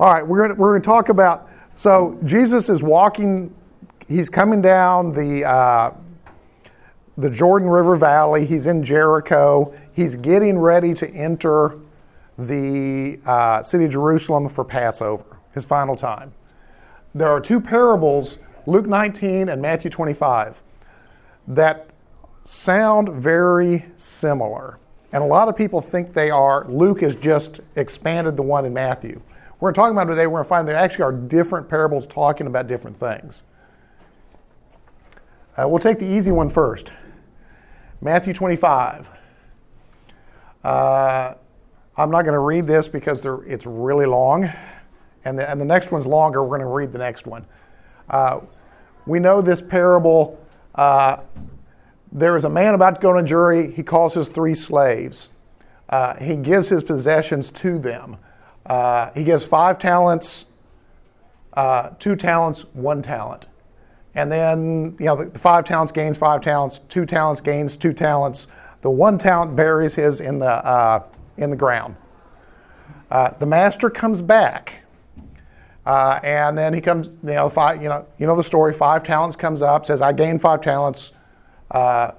All right, we're going we're to talk about. So Jesus is walking. He's coming down the uh, the Jordan River Valley. He's in Jericho. He's getting ready to enter the uh, city of Jerusalem for Passover, his final time. There are two parables, Luke 19 and Matthew 25, that sound very similar. And a lot of people think they are. Luke has just expanded the one in Matthew. We're talking about today, we're going to find there actually are different parables talking about different things. Uh, we'll take the easy one first Matthew 25. Uh, I'm not going to read this because it's really long, and the, and the next one's longer. We're going to read the next one. Uh, we know this parable. Uh, there is a man about to go on a jury. He calls his three slaves. Uh, he gives his possessions to them. Uh, he gives five talents, uh, two talents, one talent. And then, you know, the, the five talents gains five talents, two talents gains two talents. The one talent buries his in the, uh, in the ground. Uh, the master comes back. Uh, and then he comes, you know, five, you know, you know the story. Five talents comes up, says, "I gained five talents." Uh,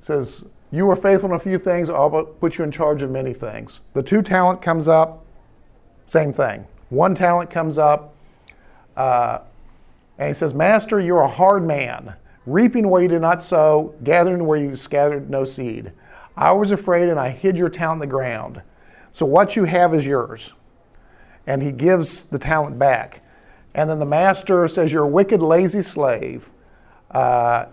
says, you were faithful in a few things, I'll put you in charge of many things. The two talent comes up, same thing. One talent comes up, uh, and he says, Master, you're a hard man, reaping where you did not sow, gathering where you scattered no seed. I was afraid and I hid your talent in the ground. So what you have is yours. And he gives the talent back. And then the master says, You're a wicked, lazy slave. Uh,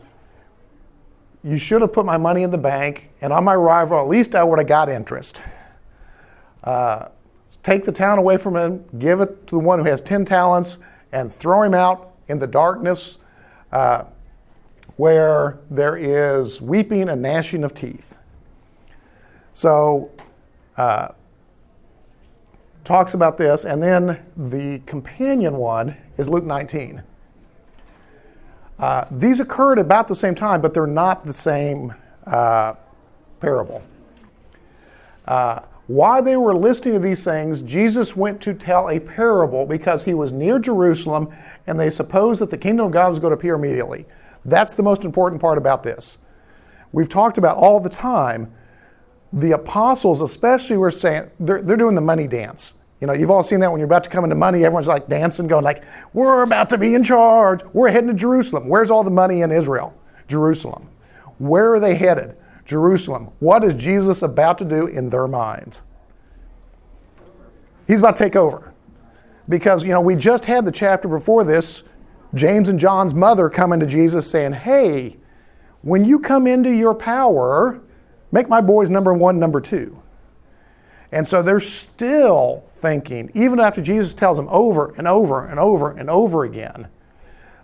you should have put my money in the bank, and on my arrival, at least I would have got interest. Uh, take the town away from him, give it to the one who has 10 talents, and throw him out in the darkness uh, where there is weeping and gnashing of teeth. So, uh, talks about this, and then the companion one is Luke 19. Uh, these occurred about the same time, but they're not the same uh, parable. Uh, while they were listening to these things, Jesus went to tell a parable because he was near Jerusalem and they supposed that the kingdom of God was going to appear immediately. That's the most important part about this. We've talked about all the time, the apostles, especially, were saying they're, they're doing the money dance. You know, you've all seen that when you're about to come into money, everyone's like dancing, going like, "We're about to be in charge. We're heading to Jerusalem. Where's all the money in Israel? Jerusalem. Where are they headed? Jerusalem. What is Jesus about to do in their minds? He's about to take over. Because, you know, we just had the chapter before this, James and John's mother coming to Jesus saying, Hey, when you come into your power, make my boys number one, number two. And so they're still thinking, even after Jesus tells them over and over and over and over again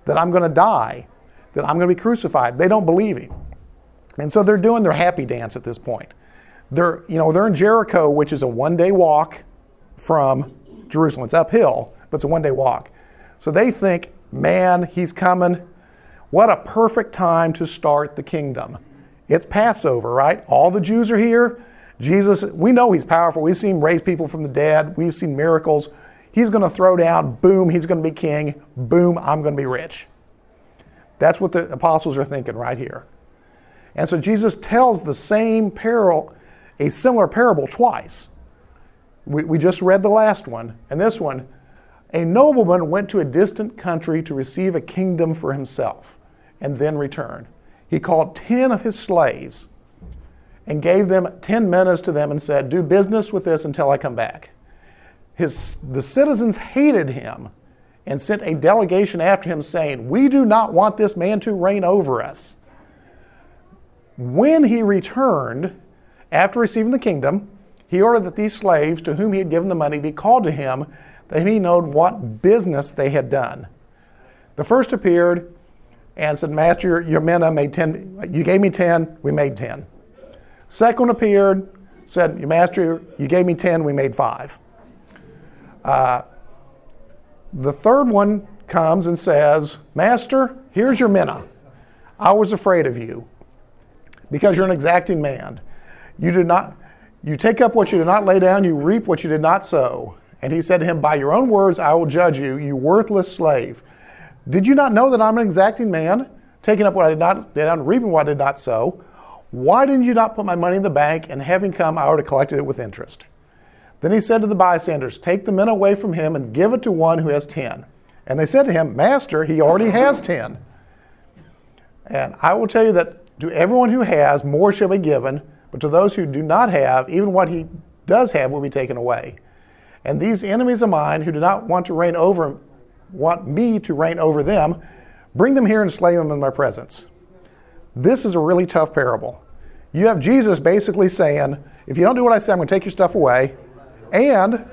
that I'm going to die, that I'm going to be crucified, they don't believe him. And so they're doing their happy dance at this point. They're, you know, they're in Jericho, which is a one day walk from Jerusalem. It's uphill, but it's a one day walk. So they think, man, he's coming. What a perfect time to start the kingdom. It's Passover, right? All the Jews are here. Jesus, we know he's powerful. We've seen him raise people from the dead. We've seen miracles. He's going to throw down, boom, he's going to be king. Boom, I'm going to be rich. That's what the apostles are thinking right here. And so Jesus tells the same parable, a similar parable twice. We, we just read the last one, and this one. A nobleman went to a distant country to receive a kingdom for himself and then return. He called ten of his slaves and gave them 10 minas to them and said, Do business with this until I come back. His, the citizens hated him and sent a delegation after him saying, We do not want this man to reign over us. When he returned, after receiving the kingdom, he ordered that these slaves to whom he had given the money be called to him, that he may know what business they had done. The first appeared and said, Master, your mina made 10, you gave me 10, we made 10. Second appeared, said, Your Master, you gave me 10, we made five. Uh, the third one comes and says, Master, here's your mina. I was afraid of you because you're an exacting man. You do not, You take up what you did not lay down, you reap what you did not sow. And he said to him, By your own words I will judge you, you worthless slave. Did you not know that I'm an exacting man, taking up what I did not lay down, reaping what I did not sow? Why didn't you not put my money in the bank, and having come, I have collected it with interest? Then he said to the bystanders, Take the mina away from him and give it to one who has ten. And they said to him, Master, he already has ten. And I will tell you that to everyone who has, more shall be given, but to those who do not have, even what he does have will be taken away. And these enemies of mine who do not want to reign over, want me to reign over them, bring them here and slay them in my presence. This is a really tough parable. You have Jesus basically saying, if you don't do what I say, I'm going to take your stuff away, and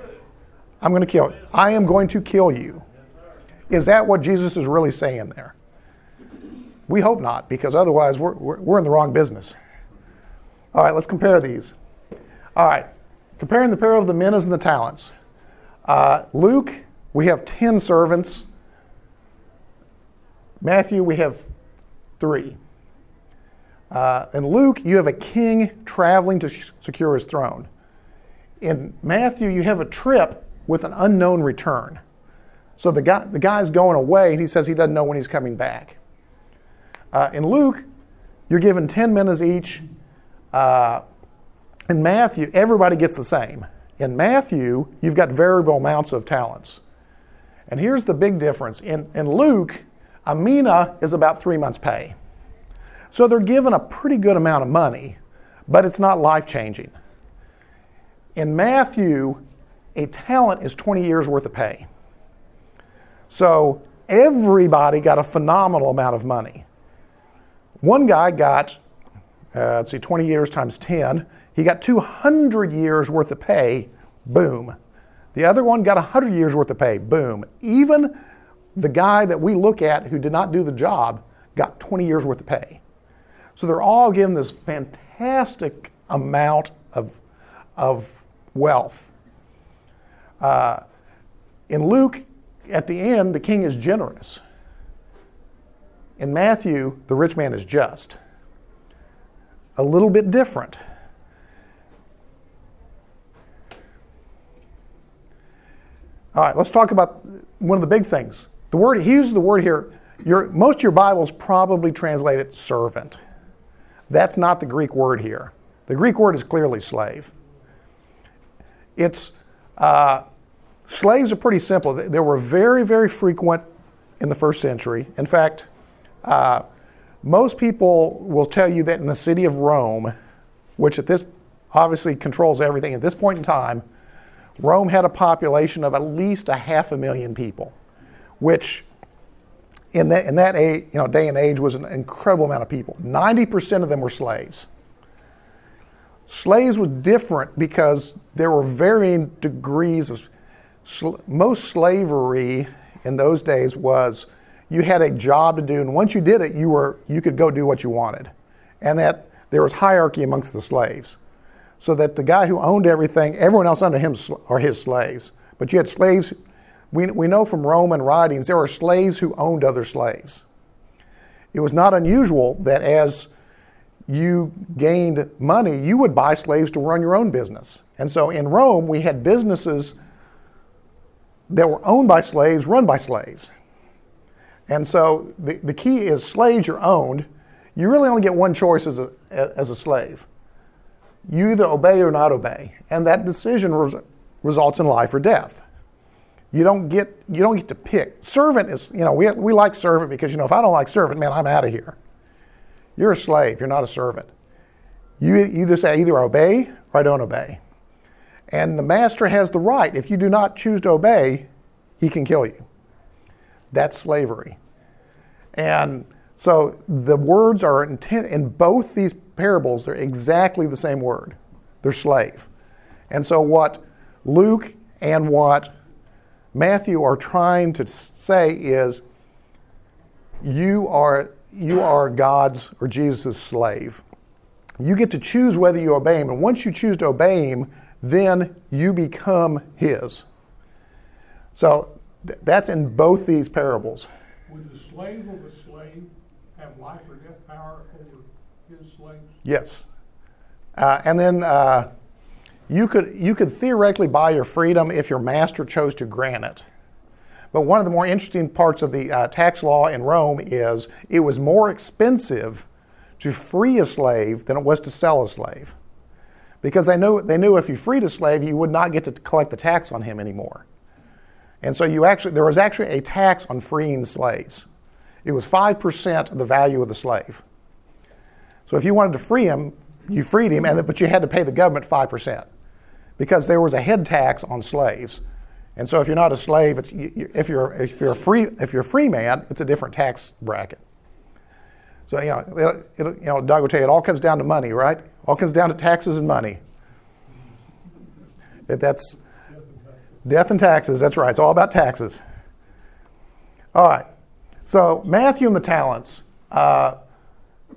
I'm going to kill. I am going to kill you. Is that what Jesus is really saying there? We hope not, because otherwise we're, we're, we're in the wrong business. All right, let's compare these. All right, comparing the parable of the minas and the talents. Uh, Luke, we have 10 servants. Matthew, we have three. Uh, in Luke, you have a king traveling to sh- secure his throne. In Matthew, you have a trip with an unknown return. So the guy, the guy's going away, and he says he doesn't know when he's coming back. Uh, in Luke, you're given 10 minas each. Uh, in Matthew, everybody gets the same. In Matthew, you've got variable amounts of talents. And here's the big difference. In, in Luke, a mina is about three months' pay. So they're given a pretty good amount of money, but it's not life changing. In Matthew, a talent is 20 years worth of pay. So everybody got a phenomenal amount of money. One guy got, uh, let's see, 20 years times 10. He got 200 years worth of pay. Boom. The other one got 100 years worth of pay. Boom. Even the guy that we look at who did not do the job got 20 years worth of pay. So they're all given this fantastic amount of, of wealth. Uh, in Luke, at the end, the king is generous. In Matthew, the rich man is just. A little bit different. All right, let's talk about one of the big things. The word, he uses the word here, your, most of your Bibles probably translate it servant. That's not the Greek word here. The Greek word is clearly slave. It's, uh, slaves are pretty simple. They were very, very frequent in the first century. In fact, uh, most people will tell you that in the city of Rome, which at this obviously controls everything at this point in time, Rome had a population of at least a half a million people, which in that, in that age, you know, day and age was an incredible amount of people. 90% of them were slaves. Slaves was different because there were varying degrees of. Sl- most slavery in those days was you had a job to do, and once you did it, you were you could go do what you wanted, and that there was hierarchy amongst the slaves, so that the guy who owned everything, everyone else under him are his slaves. But you had slaves. We, we know from Roman writings there were slaves who owned other slaves. It was not unusual that as you gained money, you would buy slaves to run your own business. And so in Rome, we had businesses that were owned by slaves, run by slaves. And so the, the key is slaves are owned. You really only get one choice as a, as a slave. You either obey or not obey. And that decision res, results in life or death. You don't get you don't get to pick. Servant is, you know, we, we like servant because you know if I don't like servant, man, I'm out of here. You're a slave, you're not a servant. You either say either obey or I don't obey. And the master has the right, if you do not choose to obey, he can kill you. That's slavery. And so the words are intent in both these parables, they're exactly the same word. They're slave. And so what Luke and what Matthew are trying to say is you are you are God's or Jesus' slave. You get to choose whether you obey him. And once you choose to obey him, then you become his. So th- that's in both these parables. Would the slave of a slave have life or death power over his slaves? Yes. Uh, and then uh, you could, you could theoretically buy your freedom if your master chose to grant it. But one of the more interesting parts of the uh, tax law in Rome is it was more expensive to free a slave than it was to sell a slave. Because they knew, they knew if you freed a slave, you would not get to collect the tax on him anymore. And so you actually, there was actually a tax on freeing slaves. It was 5% of the value of the slave. So if you wanted to free him, you freed him, and, but you had to pay the government 5% because there was a head tax on slaves. And so if you're not a slave, if, you're, if, you're a free, if you're a free man, it's a different tax bracket. So, you know, it, it, you know, Doug will tell you, it all comes down to money, right? All comes down to taxes and money. It, that's death and taxes. That's right. It's all about taxes. All right. So, Matthew and the talents. Uh,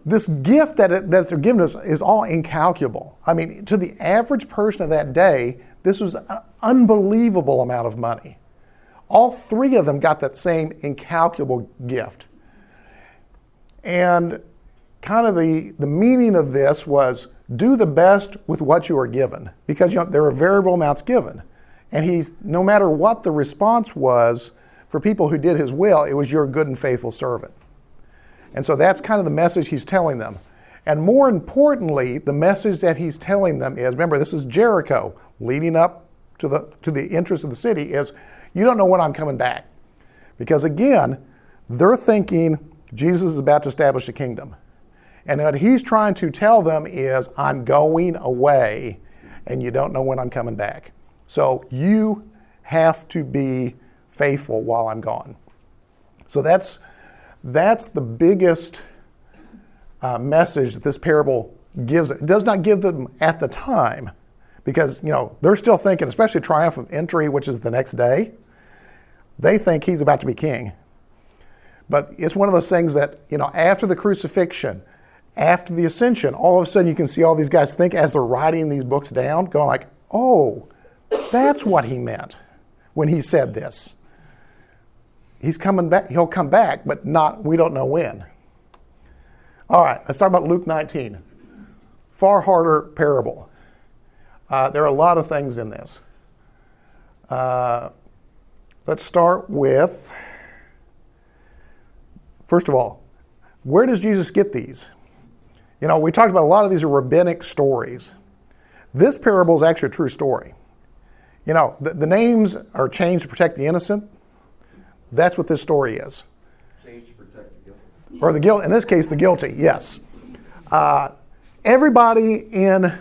this gift that, that they're giving us is all incalculable. I mean, to the average person of that day, this was an unbelievable amount of money. All three of them got that same incalculable gift. And kind of the, the meaning of this was do the best with what you are given because you know, there are variable amounts given. And he's, no matter what the response was for people who did his will, it was your good and faithful servant. And so that's kind of the message he's telling them. And more importantly, the message that he's telling them is remember, this is Jericho leading up to the, to the entrance of the city is you don't know when I'm coming back. Because again, they're thinking Jesus is about to establish a kingdom. And what he's trying to tell them is, I'm going away and you don't know when I'm coming back. So you have to be faithful while I'm gone. So that's, that's the biggest uh, message that this parable gives. It does not give them at the time because, you know, they're still thinking, especially triumphant entry, which is the next day, they think he's about to be king. But it's one of those things that, you know, after the crucifixion, after the ascension, all of a sudden you can see all these guys think as they're writing these books down, going like, oh, that's what he meant when he said this. He's coming back, he'll come back, but not, we don't know when. All right, let's talk about Luke 19. Far harder parable. Uh, there are a lot of things in this. Uh, let's start with First of all, where does Jesus get these? You know, we talked about a lot of these are rabbinic stories. This parable is actually a true story. You know, the, the names are changed to protect the innocent. That's what this story is. Changed to protect the guilty. Or the guilt, in this case, the guilty, yes. Uh, everybody in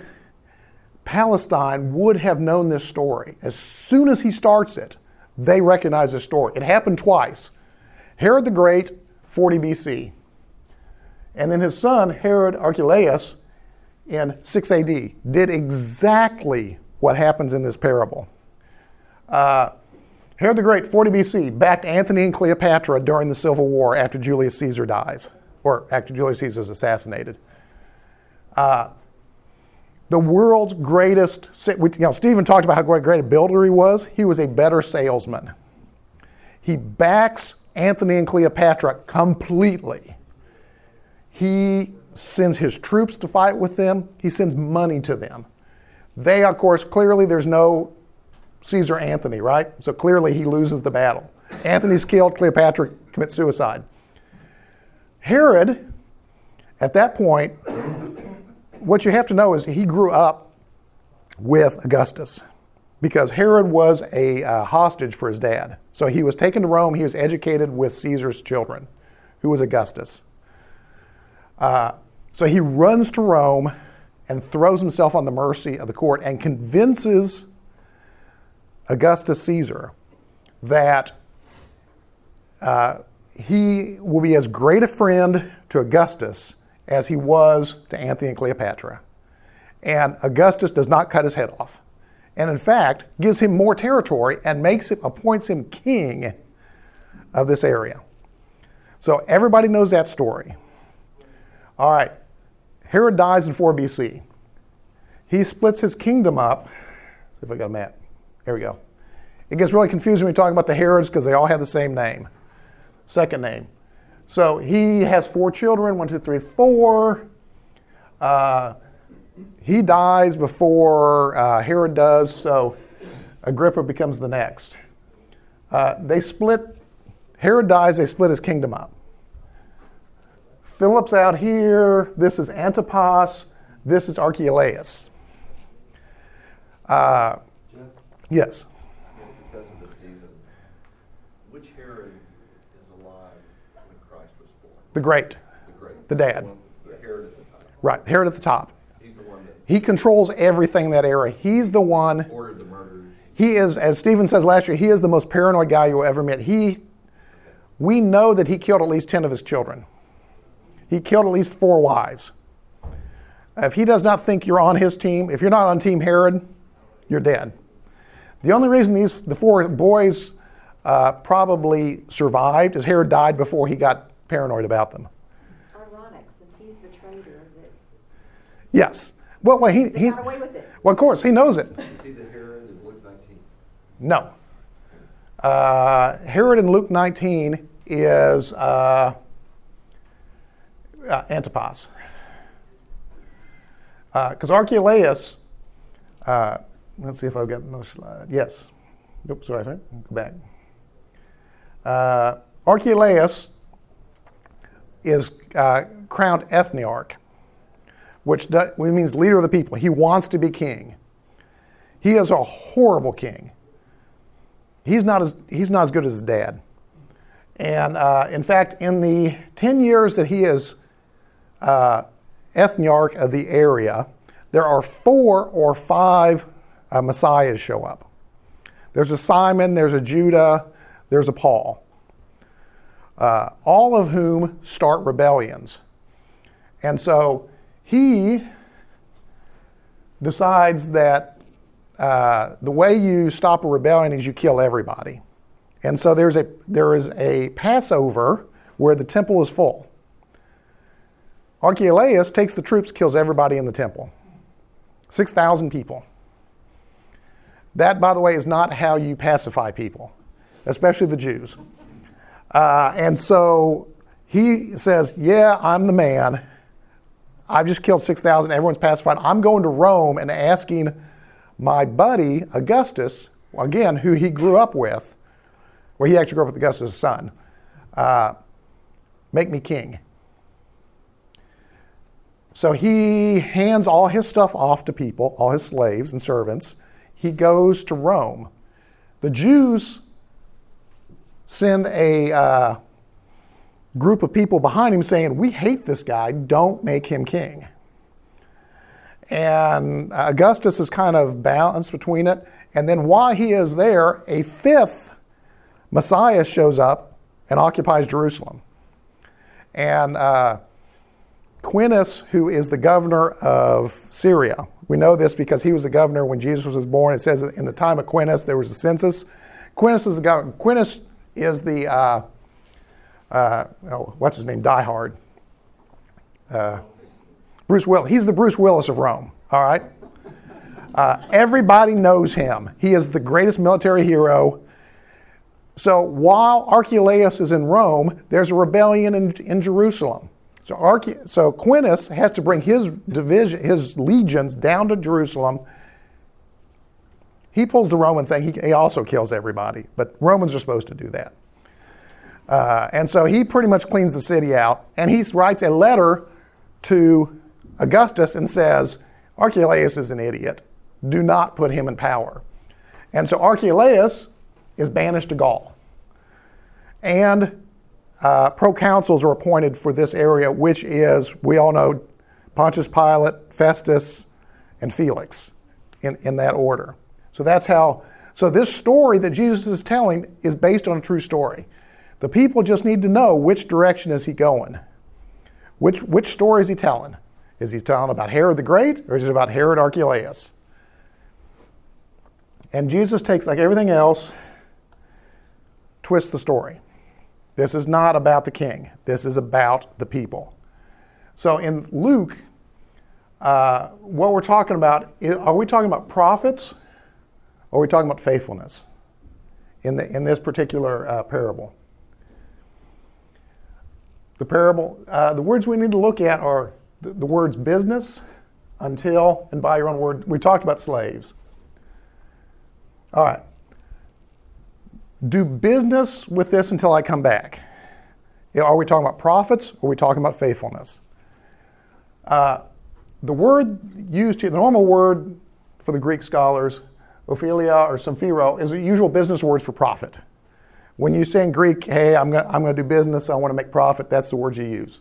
Palestine would have known this story. As soon as he starts it, they recognize this story. It happened twice. Herod the Great 40 BC. And then his son, Herod Archelaus, in 6 AD, did exactly what happens in this parable. Uh, Herod the Great, 40 BC, backed Antony and Cleopatra during the Civil War after Julius Caesar dies, or after Julius Caesar is assassinated. Uh, the world's greatest, you know, Stephen talked about how great a builder he was. He was a better salesman. He backs Antony and Cleopatra completely. He sends his troops to fight with them, he sends money to them. They, of course, clearly there's no Caesar Antony, right? So clearly he loses the battle. Antony's killed, Cleopatra commits suicide. Herod, at that point, what you have to know is he grew up with Augustus because Herod was a uh, hostage for his dad. So he was taken to Rome. He was educated with Caesar's children, who was Augustus. Uh, so he runs to Rome and throws himself on the mercy of the court and convinces Augustus Caesar that uh, he will be as great a friend to Augustus as he was to Antony and Cleopatra. And Augustus does not cut his head off and in fact gives him more territory and makes him, appoints him king of this area. So everybody knows that story. All right, Herod dies in 4 BC. He splits his kingdom up. See if I got a map. Here we go. It gets really confusing when we talk about the Herods because they all have the same name, second name. So he has four children one, two, three, four. Uh, he dies before uh, Herod does, so Agrippa becomes the next. Uh, they split, Herod dies, they split his kingdom up. Philip's out here, this is Antipas, this is Archelaus. Uh, yes. because of the season, which Herod is alive when Christ was born? The great, The great. The dad. one- The Herod at the time. right, Herod at the top. He's the one that He controls everything in that era. He's the one ordered the murders. He is, as Stephen says last year, he is the most paranoid guy you'll ever meet. He, we know that he killed at least 10 of his children. He killed at least four wives. If he does not think you're on his team, if you're not on Team Herod, you're dead. The only reason these the four boys uh, probably survived is Herod died before he got paranoid about them. Ironic, since he's the traitor, that Yes. Well, well he, he he got away with it. well, of course, he knows it. Is he the Herod in Luke 19? No. Uh, Herod in Luke 19 is uh, uh, Antipas. Because Archelaus, uh, let's see if I've got another slide. Yes. Oops, sorry, sorry. Go back. Uh, Archelaus is uh, crowned ethnarch, which, which means leader of the people. He wants to be king. He is a horrible king he's not as he's not as good as his dad. And uh, in fact, in the ten years that he is uh, of the area, there are four or five uh, messiahs show up. There's a Simon, there's a Judah, there's a Paul. Uh, all of whom start rebellions. And so he decides that uh, the way you stop a rebellion is you kill everybody. And so there's a, there is a Passover where the temple is full. Archelaus takes the troops, kills everybody in the temple 6,000 people. That, by the way, is not how you pacify people, especially the Jews. Uh, and so he says, Yeah, I'm the man. I've just killed 6,000. Everyone's pacified. I'm going to Rome and asking my buddy Augustus, again, who he grew up with, where he actually grew up with Augustus' son, uh, make me king. So he hands all his stuff off to people, all his slaves and servants. He goes to Rome. The Jews send a uh, group of people behind him saying, We hate this guy, don't make him king. And Augustus is kind of balanced between it. And then while he is there, a fifth Messiah shows up and occupies Jerusalem. And uh, Quintus, who is the governor of Syria, we know this because he was the governor when Jesus was born. It says in the time of Quintus there was a census. Quintus is the governor. Quintus is the uh, uh, oh, what's his name? Die Hard. Uh, Bruce Willis. He's the Bruce Willis of Rome. All right. Uh, everybody knows him. He is the greatest military hero. So while Archelaus is in Rome, there's a rebellion in, in Jerusalem. So, Arche- so Quintus has to bring his division, his legions down to Jerusalem. He pulls the Roman thing. He, he also kills everybody, but Romans are supposed to do that. Uh, and so he pretty much cleans the city out, and he writes a letter to Augustus and says, Archelaus is an idiot. Do not put him in power. And so Archelaus is banished to Gaul. And uh, proconsuls are appointed for this area, which is, we all know, Pontius Pilate, Festus, and Felix in, in that order. So that's how, so this story that Jesus is telling is based on a true story. The people just need to know which direction is he going. Which, which story is he telling? Is he telling about Herod the Great or is it about Herod Archelaus? And Jesus takes, like everything else, twists the story. This is not about the king, this is about the people. So in Luke, uh, what we're talking about, are we talking about profits or are we talking about faithfulness in, the, in this particular uh, parable? The parable, uh, the words we need to look at are the, the words business, until, and by your own word. We talked about slaves. All right. Do business with this until I come back. Are we talking about profits or are we talking about faithfulness? Uh, the word used here, the normal word for the Greek scholars, ophelia or symphero, is the usual business words for profit. When you say in Greek, hey, I'm going to do business, I want to make profit, that's the word you use.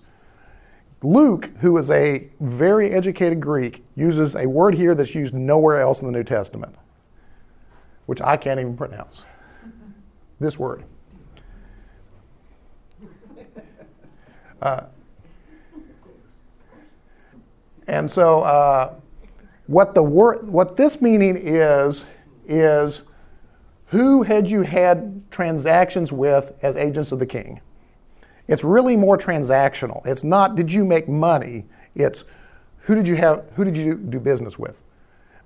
Luke, who is a very educated Greek, uses a word here that's used nowhere else in the New Testament, which I can't even pronounce. This word. Uh, and so, uh, what the word, what this meaning is, is who had you had transactions with as agents of the king? It's really more transactional. It's not did you make money, it's who did you have who did you do business with?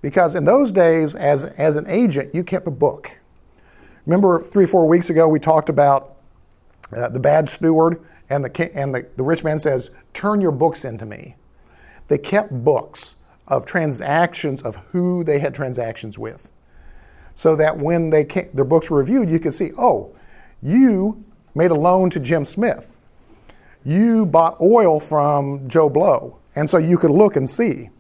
Because in those days, as, as an agent, you kept a book. Remember three, four weeks ago, we talked about uh, the bad steward, and, the, and the, the rich man says, Turn your books into me. They kept books of transactions of who they had transactions with. So that when they came, their books were reviewed, you could see, oh, you made a loan to Jim Smith. You bought oil from Joe Blow. And so you could look and see.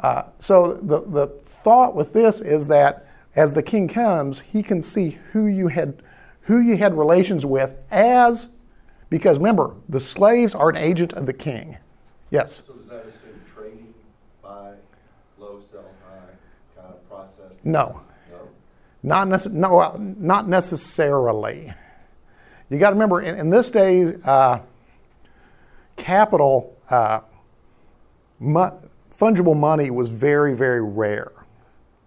Uh, so the, the thought with this is that as the king comes, he can see who you had who you had relations with as because remember, the slaves are an agent of the king. Yes. So does that assume trading, buy low, sell high, kind of process? No. No? Not, nece- no, not necessarily. You got to remember, in, in this day, uh, capital, uh, mo- fungible money was very, very rare.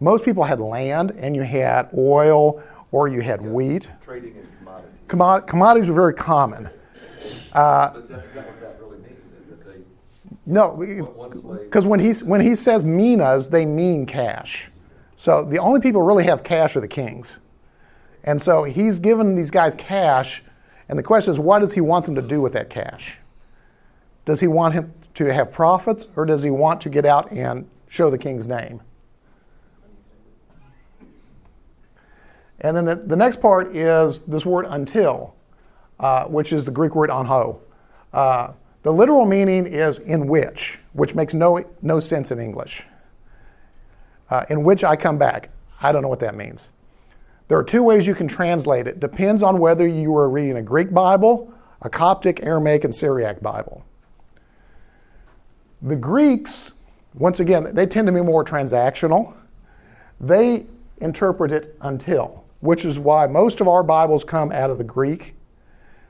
Most people had land, and you had oil, or you had wheat. Trading in commodities. Commod- commodities were very common. But that, uh, is that what that really means? They, No, because when he when he says minas, they mean cash. So the only people who really have cash are the kings, and so he's given these guys cash, and the question is, what does he want them to do with that cash? Does he want him to have profits, or does he want to get out and show the king's name? And then the, the next part is this word until, uh, which is the Greek word anho. Uh, the literal meaning is in which, which makes no, no sense in English. Uh, in which I come back. I don't know what that means. There are two ways you can translate it. Depends on whether you are reading a Greek Bible, a Coptic, Aramaic, and Syriac Bible. The Greeks, once again, they tend to be more transactional. They interpret it until, which is why most of our Bibles come out of the Greek.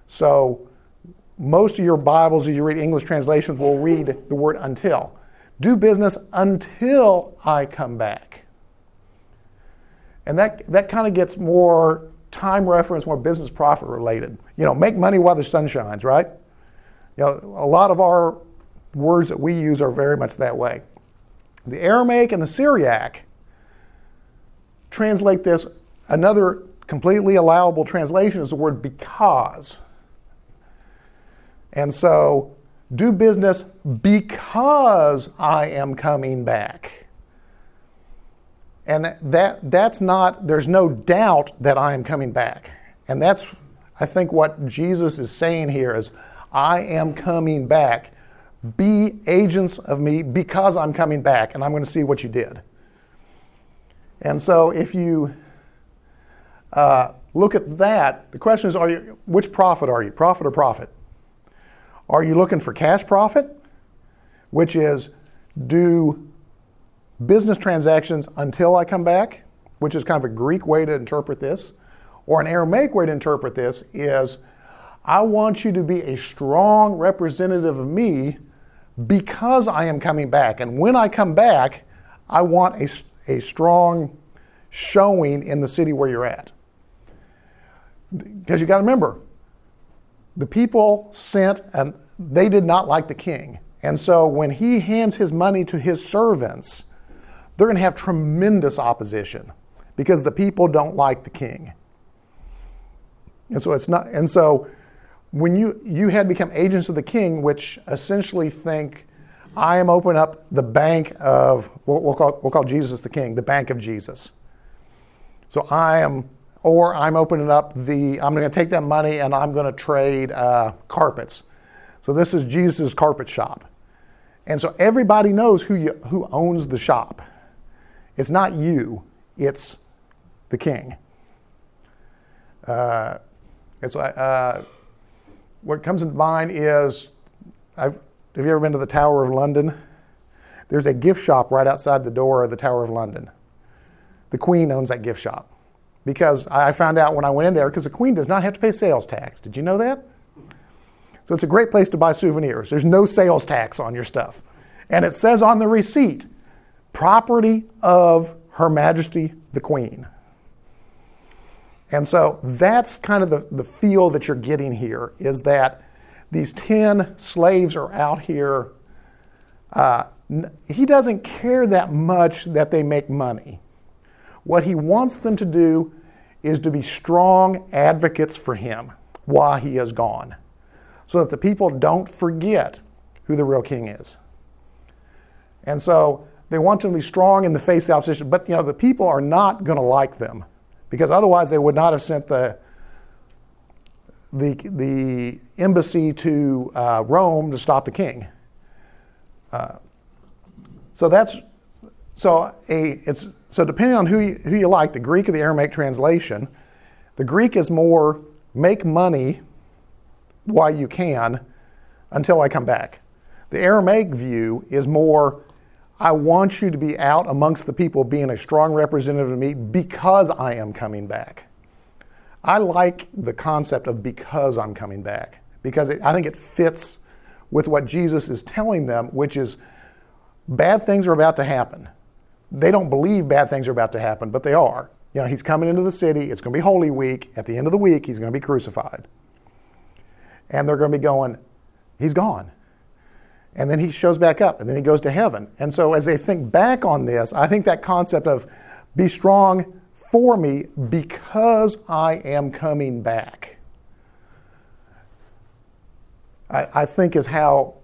So most of your Bibles, as you read English translations, will read the word until. Do business until I come back. And that, that kind of gets more time reference, more business profit related. You know, make money while the sun shines, right? You know, a lot of our words that we use are very much that way. The Aramaic and the Syriac translate this, another completely allowable translation is the word because. And so, do business because I am coming back. And that, that, that's not, there's no doubt that I am coming back. And that's, I think, what Jesus is saying here is, I am coming back. Be agents of me because I'm coming back, and I'm going to see what you did. And so, if you uh, look at that, the question is, are you, which profit are you? Profit or profit? Are you looking for cash profit, which is do business transactions until I come back, which is kind of a Greek way to interpret this, or an Aramaic way to interpret this is I want you to be a strong representative of me because I am coming back. And when I come back, I want a, a strong showing in the city where you're at. Because you got to remember, the people sent and they did not like the king. And so when he hands his money to his servants, they're going to have tremendous opposition because the people don't like the king. And so it's not and so when you you had become agents of the king which essentially think I am opening up the bank of, we'll, call, we'll call Jesus the king, the bank of Jesus. So I am, or I'm opening up the, I'm going to take that money and I'm going to trade uh, carpets. So this is Jesus' carpet shop. And so everybody knows who, you, who owns the shop. It's not you, it's the king. Uh, it's uh, what comes to mind is, I've, have you ever been to the Tower of London? There's a gift shop right outside the door of the Tower of London. The Queen owns that gift shop. Because I found out when I went in there, because the Queen does not have to pay sales tax. Did you know that? So it's a great place to buy souvenirs. There's no sales tax on your stuff. And it says on the receipt, property of Her Majesty the Queen. And so that's kind of the, the feel that you're getting here is that these 10 slaves are out here. Uh, he doesn't care that much that they make money. What he wants them to do is to be strong advocates for him while he is gone, so that the people don't forget who the real king is. And so they want them to be strong in the face of opposition, but you know the people are not going to like them because otherwise they would not have sent the the, the embassy to uh, Rome to stop the king. Uh, so that's so a it's so depending on who you, who you like, the Greek or the Aramaic translation, the Greek is more make money while you can until I come back. The Aramaic view is more I want you to be out amongst the people being a strong representative of me because I am coming back. I like the concept of because I'm coming back because it, I think it fits with what Jesus is telling them, which is bad things are about to happen. They don't believe bad things are about to happen, but they are. You know, he's coming into the city. It's going to be Holy Week. At the end of the week, he's going to be crucified. And they're going to be going, he's gone. And then he shows back up, and then he goes to heaven. And so, as they think back on this, I think that concept of be strong for me because I am coming back, I, I think is how,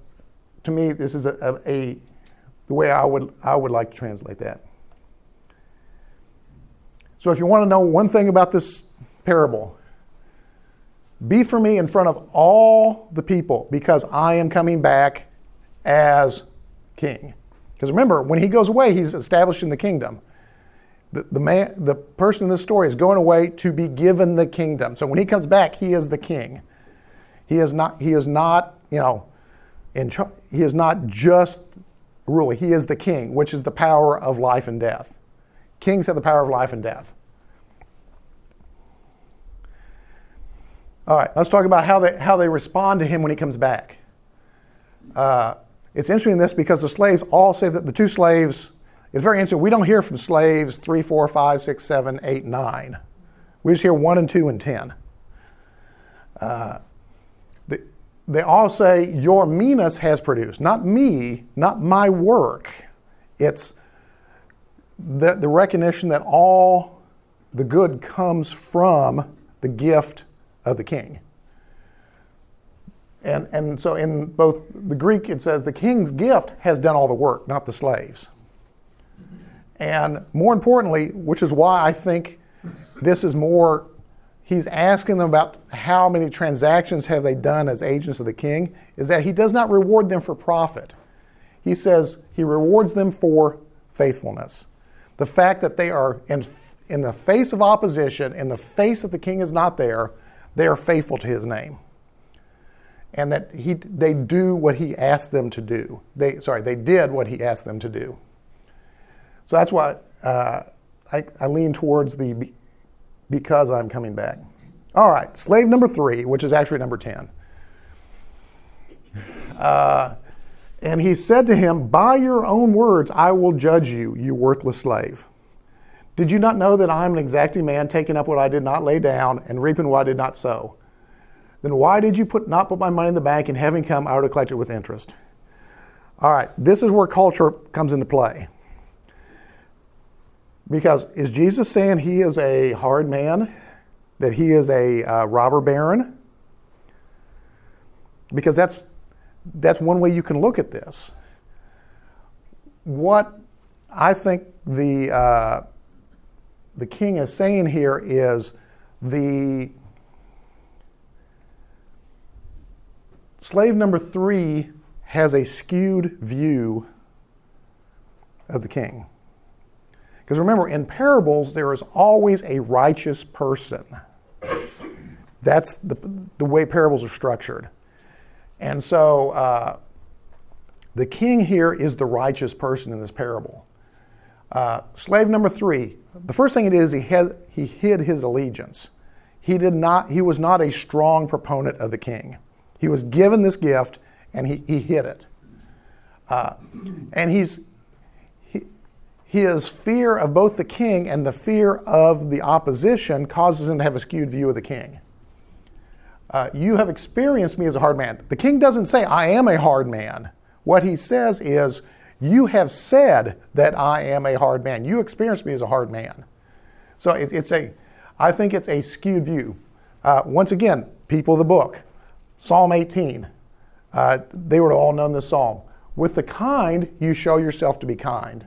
to me, this is a, a, a the way I would, I would like to translate that. So, if you want to know one thing about this parable, be for me in front of all the people because I am coming back as king. Because remember, when he goes away, he's establishing the kingdom. The, the, man, the person in this story is going away to be given the kingdom. So when he comes back, he is the king. He is not, he is not you know, in he is not just ruler. He is the king, which is the power of life and death. Kings have the power of life and death. All right, let's talk about how they, how they respond to him when he comes back. Uh, it's interesting in this because the slaves all say that the two slaves, it's very interesting. We don't hear from slaves three, four, five, six, seven, eight, nine. We just hear one and two and ten. Uh, they, all say, Your Minas has produced, not me, not my work. It's the, the recognition that all the good comes from the gift of the king. And, and so in both the Greek, it says the king's gift has done all the work, not the slaves. And more importantly, which is why I think this is more, he's asking them about how many transactions have they done as agents of the king, is that he does not reward them for profit. He says he rewards them for faithfulness. The fact that they are in, in the face of opposition, in the face that the king is not there, they are faithful to his name and that he, they do what he asked them to do. They, sorry, they did what he asked them to do. So that's why uh, I, I lean towards the because I'm coming back. All right, slave number three, which is actually number 10. Uh, and he said to him, By your own words, I will judge you, you worthless slave. Did you not know that I am an exacting man, taking up what I did not lay down and reaping what I did not sow? then why did you put, not put my money in the bank and having come, I would have collected with interest? All right, this is where culture comes into play. Because is Jesus saying he is a hard man? That he is a uh, robber baron? Because that's, that's one way you can look at this. what I think the uh, the king is saying here is the slave number three has a skewed view of the king. Because remember, in parables, there is always a righteous person. That's the, the way parables are structured. And so uh, the king here is the righteous person in this parable. Uh, slave number three, the first thing it is, he, had, he hid his allegiance. He, did not, he was not a strong proponent of the king. He was given this gift and he, he hid it. Uh, and he's, he, his fear of both the king and the fear of the opposition causes him to have a skewed view of the king. Uh, you have experienced me as a hard man. The king doesn't say, I am a hard man. What he says is, You have said that I am a hard man. You experienced me as a hard man. So it, it's a, I think it's a skewed view. Uh, once again, people of the book, Psalm 18, uh, they would have all known this psalm. With the kind, you show yourself to be kind.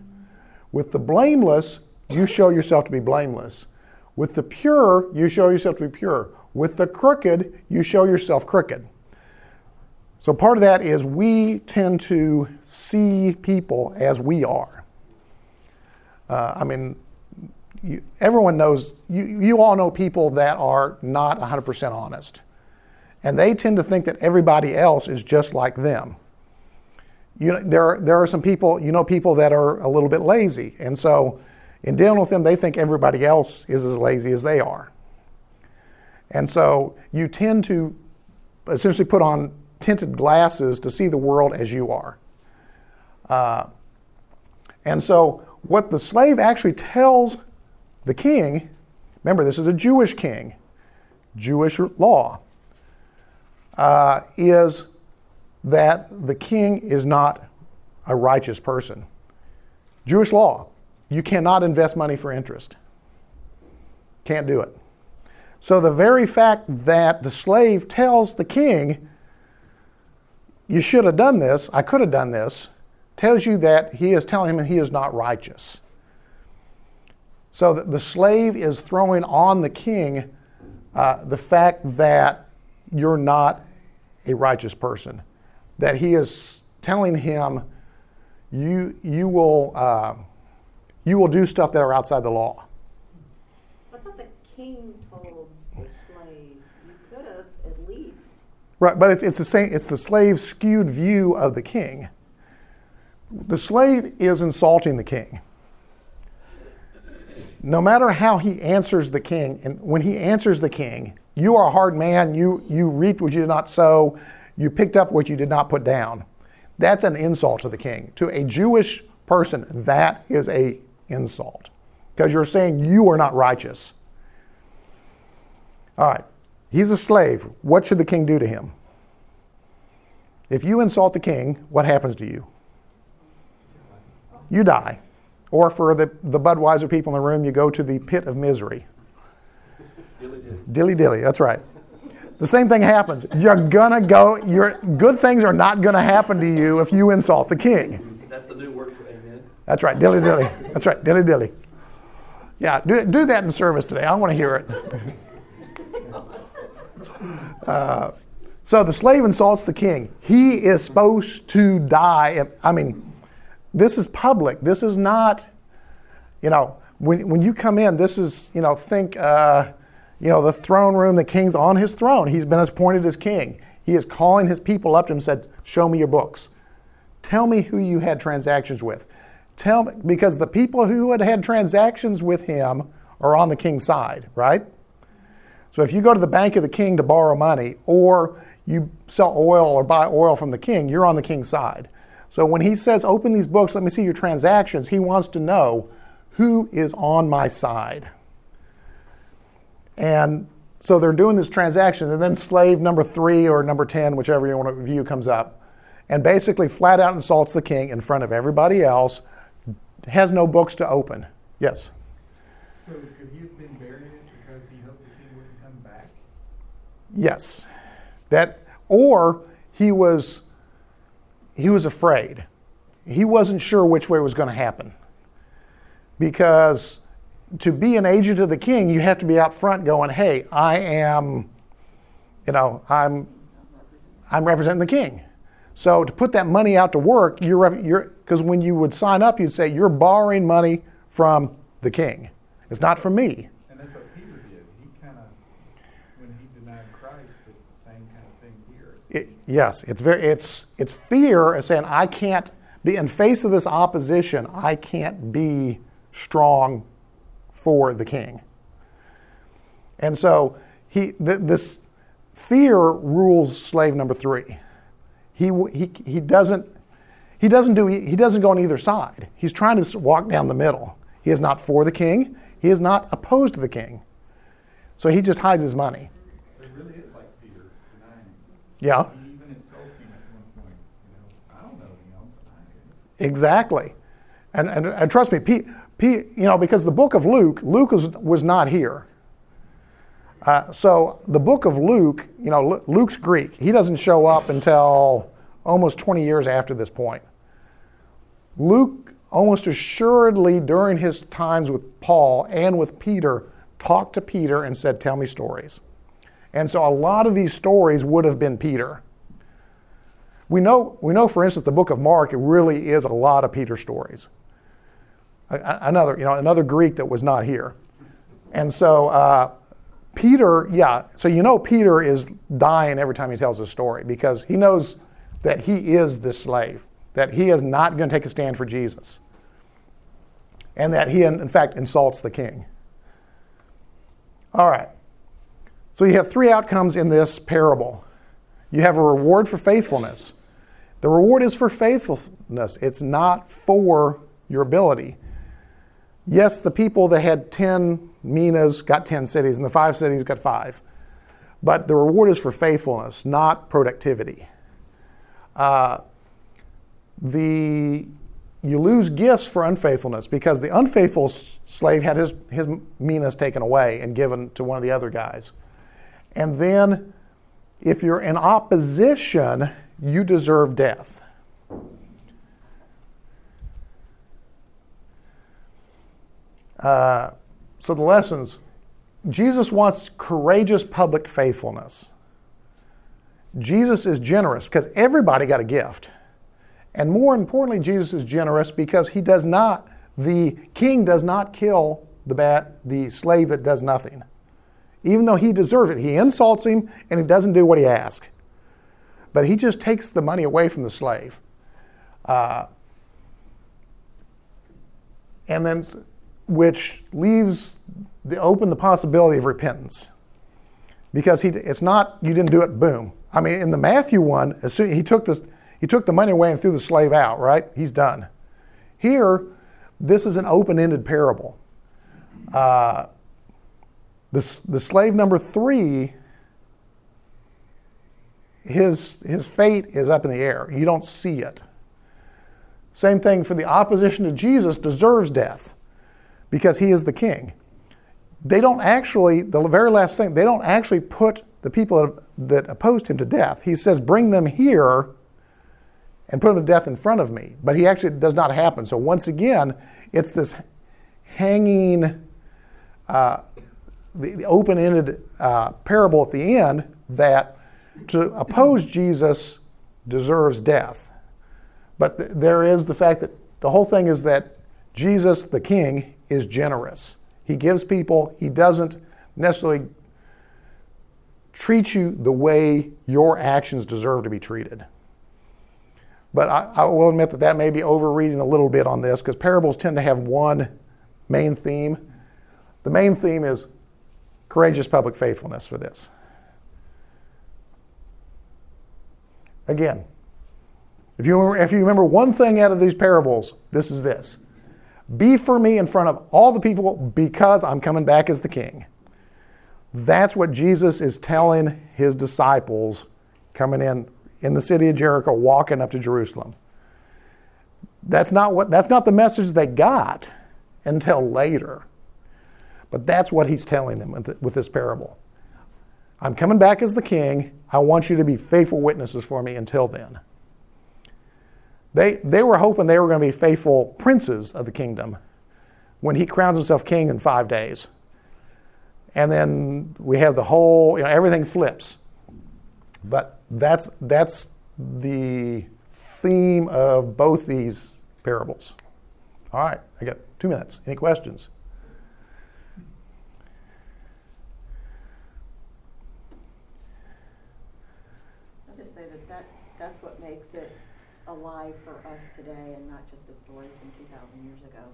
With the blameless, you show yourself to be blameless. With the pure, you show yourself to be pure. With the crooked, you show yourself crooked. So part of that is we tend to see people as we are. Uh, I mean, you, everyone knows, you, you all know people that are not 100% honest. And they tend to think that everybody else is just like them. You know, there, there are some people, you know, people that are a little bit lazy. And so in dealing with them, they think everybody else is as lazy as they are. And so you tend to essentially put on tinted glasses to see the world as you are. Uh, and so, what the slave actually tells the king remember, this is a Jewish king, Jewish law uh, is that the king is not a righteous person. Jewish law, you cannot invest money for interest. Can't do it. So the very fact that the slave tells the king, you should have done this, I could have done this, tells you that he is telling him he is not righteous. So the slave is throwing on the king uh, the fact that you're not a righteous person, that he is telling him, you, you, will, uh, you will do stuff that are outside the law. I thought the king told the slave, you could have at least. Right, but it's, it's, the same, it's the slave's skewed view of the king. The slave is insulting the king. No matter how he answers the king, and when he answers the king, you are a hard man, you, you reaped what you did not sow, you picked up what you did not put down. That's an insult to the king. To a Jewish person, that is a insult. Because you're saying you are not righteous. All right. He's a slave. What should the king do to him? If you insult the king, what happens to you? You die. Or for the, the Budweiser people in the room, you go to the pit of misery. Dilly dilly. Dilly dilly, that's right. The same thing happens. You're gonna go, your good things are not gonna happen to you if you insult the king. That's the new word for amen. That's right, dilly dilly. That's right, dilly dilly. Yeah, do, do that in service today. I want to hear it. Uh, so the slave insults the king. He is supposed to die. I mean, this is public. This is not, you know, when, when you come in, this is, you know, think, uh, you know, the throne room, the king's on his throne. He's been appointed as king. He is calling his people up to him and said, Show me your books. Tell me who you had transactions with. Tell me, because the people who had had transactions with him are on the king's side, right? So if you go to the bank of the king to borrow money, or you sell oil or buy oil from the king, you're on the king's side. So when he says, Open these books, let me see your transactions, he wants to know who is on my side. And so they're doing this transaction, and then slave number three or number 10, whichever you want to view, comes up and basically flat out insults the king in front of everybody else, has no books to open. Yes? So could he have been burying it because he hoped the king wouldn't come back? Yes. That, or he was, he was afraid. he wasn't sure which way was going to happen. Because to be an agent of the king, you have to be out front going, hey, I am, you know, I'm, I'm representing the king. So to put that money out to work, you're, you're, because when you would sign up, you'd say, you're borrowing money from the king. It's not from me. And that's what Peter did. He kind of, when he denied Christ, it's the same kind of thing here. It, yes, it's very it's it's fear of saying I can't be in face of this opposition. I can't be strong for the king. And so he th- this fear rules slave number three. He he he doesn't he doesn't do he doesn't go on either side. He's trying to walk down the middle. He is not for the king. He is not opposed to the king. So he just hides his money. It really is like Peter denying. Yeah. He even insults him at one point. You know, I don't know him, but I do. Exactly. And, and, and trust me, P, P, you know, because the book of Luke, Luke was, was not here. Uh, so the book of Luke, you know, Luke's Greek. He doesn't show up until almost 20 years after this point. Luke, almost assuredly, during his times with Paul and with Peter, talked to Peter and said, Tell me stories. And so a lot of these stories would have been Peter. We know, we know, for instance, the book of Mark, it really is a lot of Peter stories. Another, you know, another Greek that was not here. And so uh, Peter, yeah, so you know Peter is dying every time he tells a story because he knows that he is the slave, that he is not going to take a stand for Jesus, and that he, in in fact, insults the king. All right. So you have three outcomes in this parable. You have a reward for faithfulness. The reward is for faithfulness, it's not for your ability. Yes, the people that had 10 minas got 10 cities, and the five cities got five. But the reward is for faithfulness, not productivity. Uh, the, you lose gifts for unfaithfulness because the unfaithful slave had his, his minas taken away and given to one of the other guys. And then, if you're in opposition, you deserve death. Uh, so, the lessons Jesus wants courageous public faithfulness. Jesus is generous because everybody got a gift. And more importantly, Jesus is generous because he does not, the king does not kill the, bat, the slave that does nothing. Even though he deserves it, he insults him and he doesn't do what he asks. But he just takes the money away from the slave. Uh, and then, which leaves the open the possibility of repentance. Because he, it's not, you didn't do it, boom. I mean, in the Matthew one, as soon, he, took this, he took the money away and threw the slave out, right? He's done. Here, this is an open ended parable. Uh, the, the slave number three, his, his fate is up in the air. You don't see it. Same thing for the opposition to Jesus deserves death because he is the king. They don't actually, the very last thing, they don't actually put the people that opposed him to death. He says, bring them here and put them to death in front of me. But he actually does not happen. So once again, it's this hanging, uh, the, the open ended uh, parable at the end that to oppose Jesus deserves death. But th- there is the fact that the whole thing is that Jesus, the king, is generous. He gives people, he doesn't necessarily treat you the way your actions deserve to be treated. But I, I will admit that that may be overreading a little bit on this because parables tend to have one main theme. The main theme is courageous public faithfulness for this. Again, if you, remember, if you remember one thing out of these parables, this is this Be for me in front of all the people because I'm coming back as the king. That's what Jesus is telling his disciples coming in in the city of Jericho, walking up to Jerusalem. That's not, what, that's not the message they got until later. But that's what he's telling them with, with this parable. I'm coming back as the king. I want you to be faithful witnesses for me until then. They, they were hoping they were going to be faithful princes of the kingdom when he crowns himself king in five days. And then we have the whole, you know, everything flips. But that's, that's the theme of both these parables. All right, I got two minutes. Any questions? I'll just say that, that that's what makes it alive for us today and not just a story from two thousand years ago,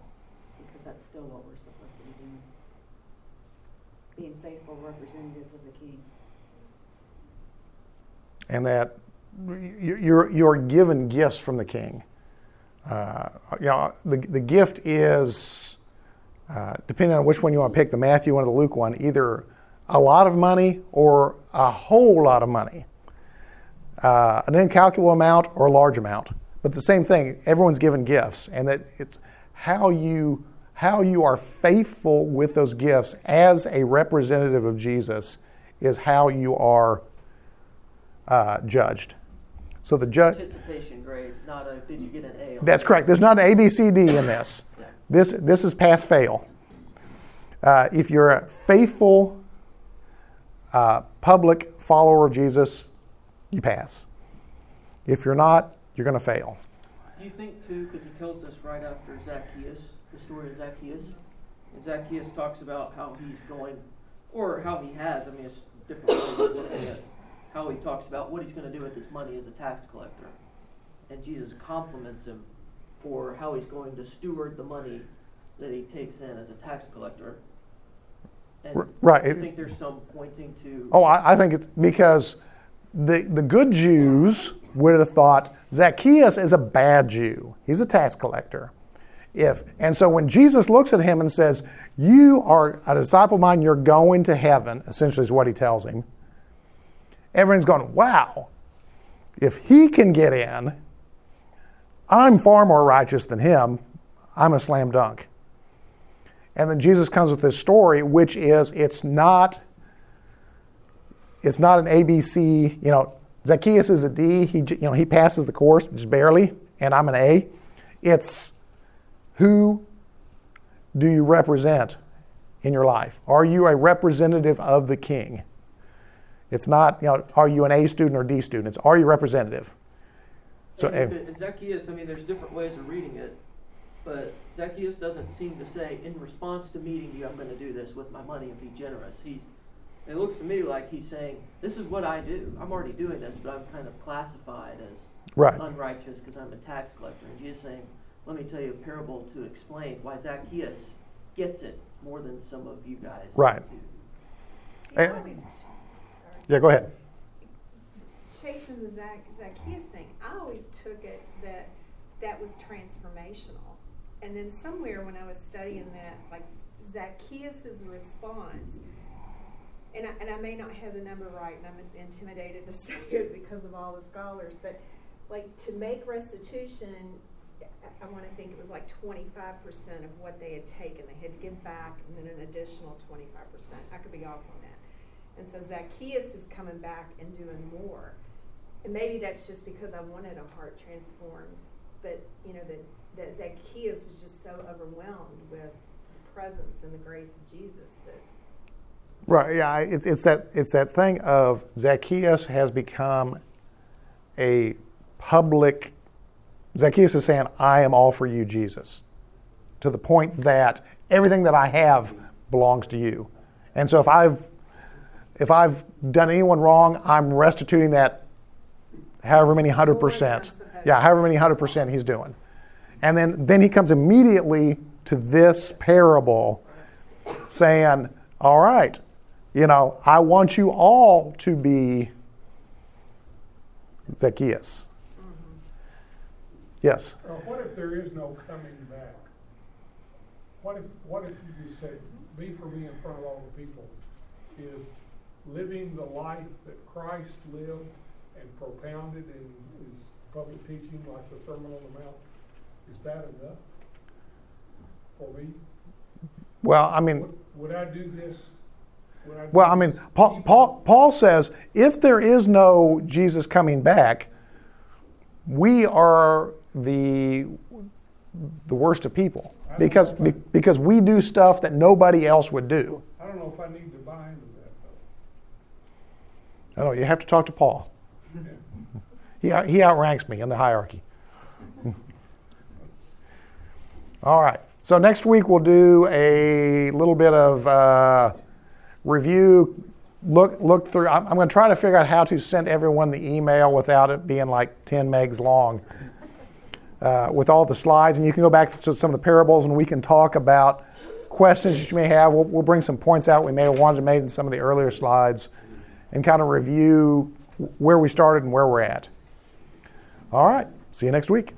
because that's still what we're supposed to be doing. Being faithful representatives of the king. and that you're, you're given gifts from the king. Uh, you know, the, the gift is, uh, depending on which one you want to pick, the Matthew one or the Luke one, either a lot of money or a whole lot of money, uh, an incalculable amount or a large amount. But the same thing, everyone's given gifts, and that it's how you how you are faithful with those gifts as a representative of Jesus is how you are uh, judged. So the judge. Participation grade, not a did you get an A? That's correct. There's not an A, B, C, D in this. This this is pass fail. Uh, if you're a faithful uh, public follower of Jesus, you pass. If you're not, you're going to fail. Do you think too, because he tells us right after Zacchaeus, the story of Zacchaeus, and Zacchaeus talks about how he's going, or how he has. I mean, it's different ways of looking at how he talks about what he's going to do with his money as a tax collector, and Jesus compliments him for how he's going to steward the money that he takes in as a tax collector. And right. Do you think there's some pointing to? Oh, I, I think it's because the, the good Jews would have thought Zacchaeus is a bad Jew. He's a tax collector. If and so when Jesus looks at him and says, "You are a disciple of mine. You're going to heaven," essentially is what he tells him. Everyone's going, "Wow! If he can get in, I'm far more righteous than him. I'm a slam dunk." And then Jesus comes with this story, which is it's not it's not an ABC, you know, Zacchaeus is a D, he, you know, he passes the course just barely, and I'm an A. It's who do you represent in your life? Are you a representative of the king? It's not, you know, are you an A student or D student? It's are you representative? So, and, Zacchaeus, I mean, there's different ways of reading it, but Zacchaeus doesn't seem to say, in response to meeting you, I'm going to do this with my money and be generous. He's, it looks to me like he's saying, this is what I do. I'm already doing this, but I'm kind of classified as right. unrighteous because I'm a tax collector. And Jesus saying, let me tell you a parable to explain why Zacchaeus gets it more than some of you guys Right. do. See, I Eh, always. Yeah, go ahead. chasing the Zac- Zacchaeus thing, I always took it that that was transformational. And then somewhere when I was studying that, like Zacchaeus' response, and I, and I may not have the number right, and I'm intimidated to say it because of all the scholars, but like to make restitution, I, want to think it was like 25% of what they had taken. They had to give back and then an additional 25%. I could be off on that. And so Zacchaeus is coming back and doing more. And maybe that's just because I wanted a heart transformed. But, you know, that, that Zacchaeus was just so overwhelmed with the presence and the grace of Jesus that Right. Yeah. It's, it's that it's that thing of Zacchaeus has become a public. Zacchaeus is saying, "I am all for you, Jesus," to the point that everything that I have belongs to you. And so if I've if I've done anyone wrong, I'm restituting that however many hundred More than I'm percent. Yeah, however many hundred percent he's doing. And then then he comes immediately to this parable saying, All right, you know, I want you all to be Zacchaeus. Yes. Uh, what if there is no coming back? What if, what if you just said, be for me in front of all the people? Is living the life that Christ lived and propounded in his public teaching, like the Sermon on the Mount, is that enough for me? Well, I mean, Would, would I do this? Would I do well, I mean, Paul, Paul, Paul says if there is no Jesus coming back, we are the the worst of people because be- because we do stuff that nobody else would do. I don't know if I need to buy into that though. I know you have to talk to Paul. He he outranks me in the hierarchy. All right. So next week we'll do a little bit of uh, review. Look look through. I'm, I'm going to try to figure out how to send everyone the email without it being like 10 megs long. Uh, with all the slides, and you can go back to some of the parables, and we can talk about questions that you may have. We'll, we'll bring some points out we may have wanted to make in some of the earlier slides, and kind of review where we started and where we're at. All right. See you next week.